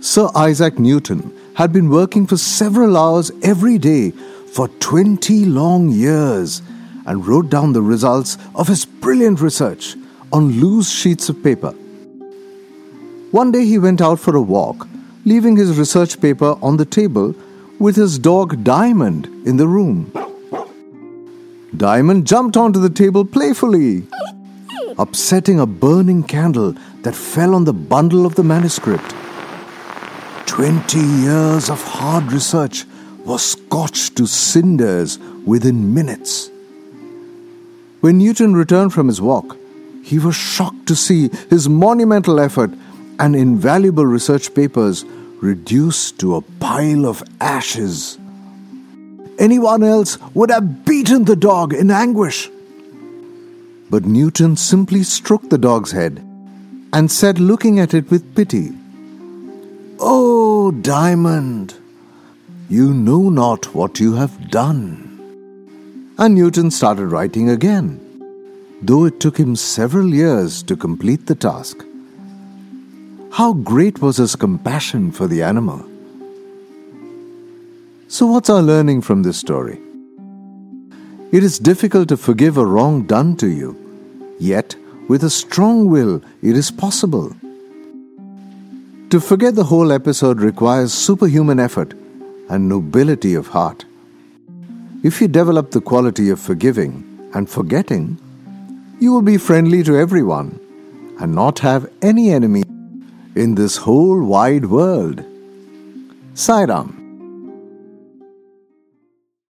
Sir Isaac Newton had been working for several hours every day for 20 long years and wrote down the results of his brilliant research on loose sheets of paper. One day he went out for a walk, leaving his research paper on the table with his dog Diamond in the room. Diamond jumped onto the table playfully, upsetting a burning candle that fell on the bundle of the manuscript. Twenty years of hard research was scorched to cinders within minutes. When Newton returned from his walk, he was shocked to see his monumental effort and invaluable research papers reduced to a pile of ashes. Anyone else would have beaten the dog in anguish. But Newton simply stroked the dog's head and said, looking at it with pity, Oh, Diamond, you know not what you have done. And Newton started writing again, though it took him several years to complete the task. How great was his compassion for the animal! So, what's our learning from this story? It is difficult to forgive a wrong done to you, yet, with a strong will, it is possible. To forget the whole episode requires superhuman effort and nobility of heart. If you develop the quality of forgiving and forgetting, you will be friendly to everyone and not have any enemy in this whole wide world. Sai Ram.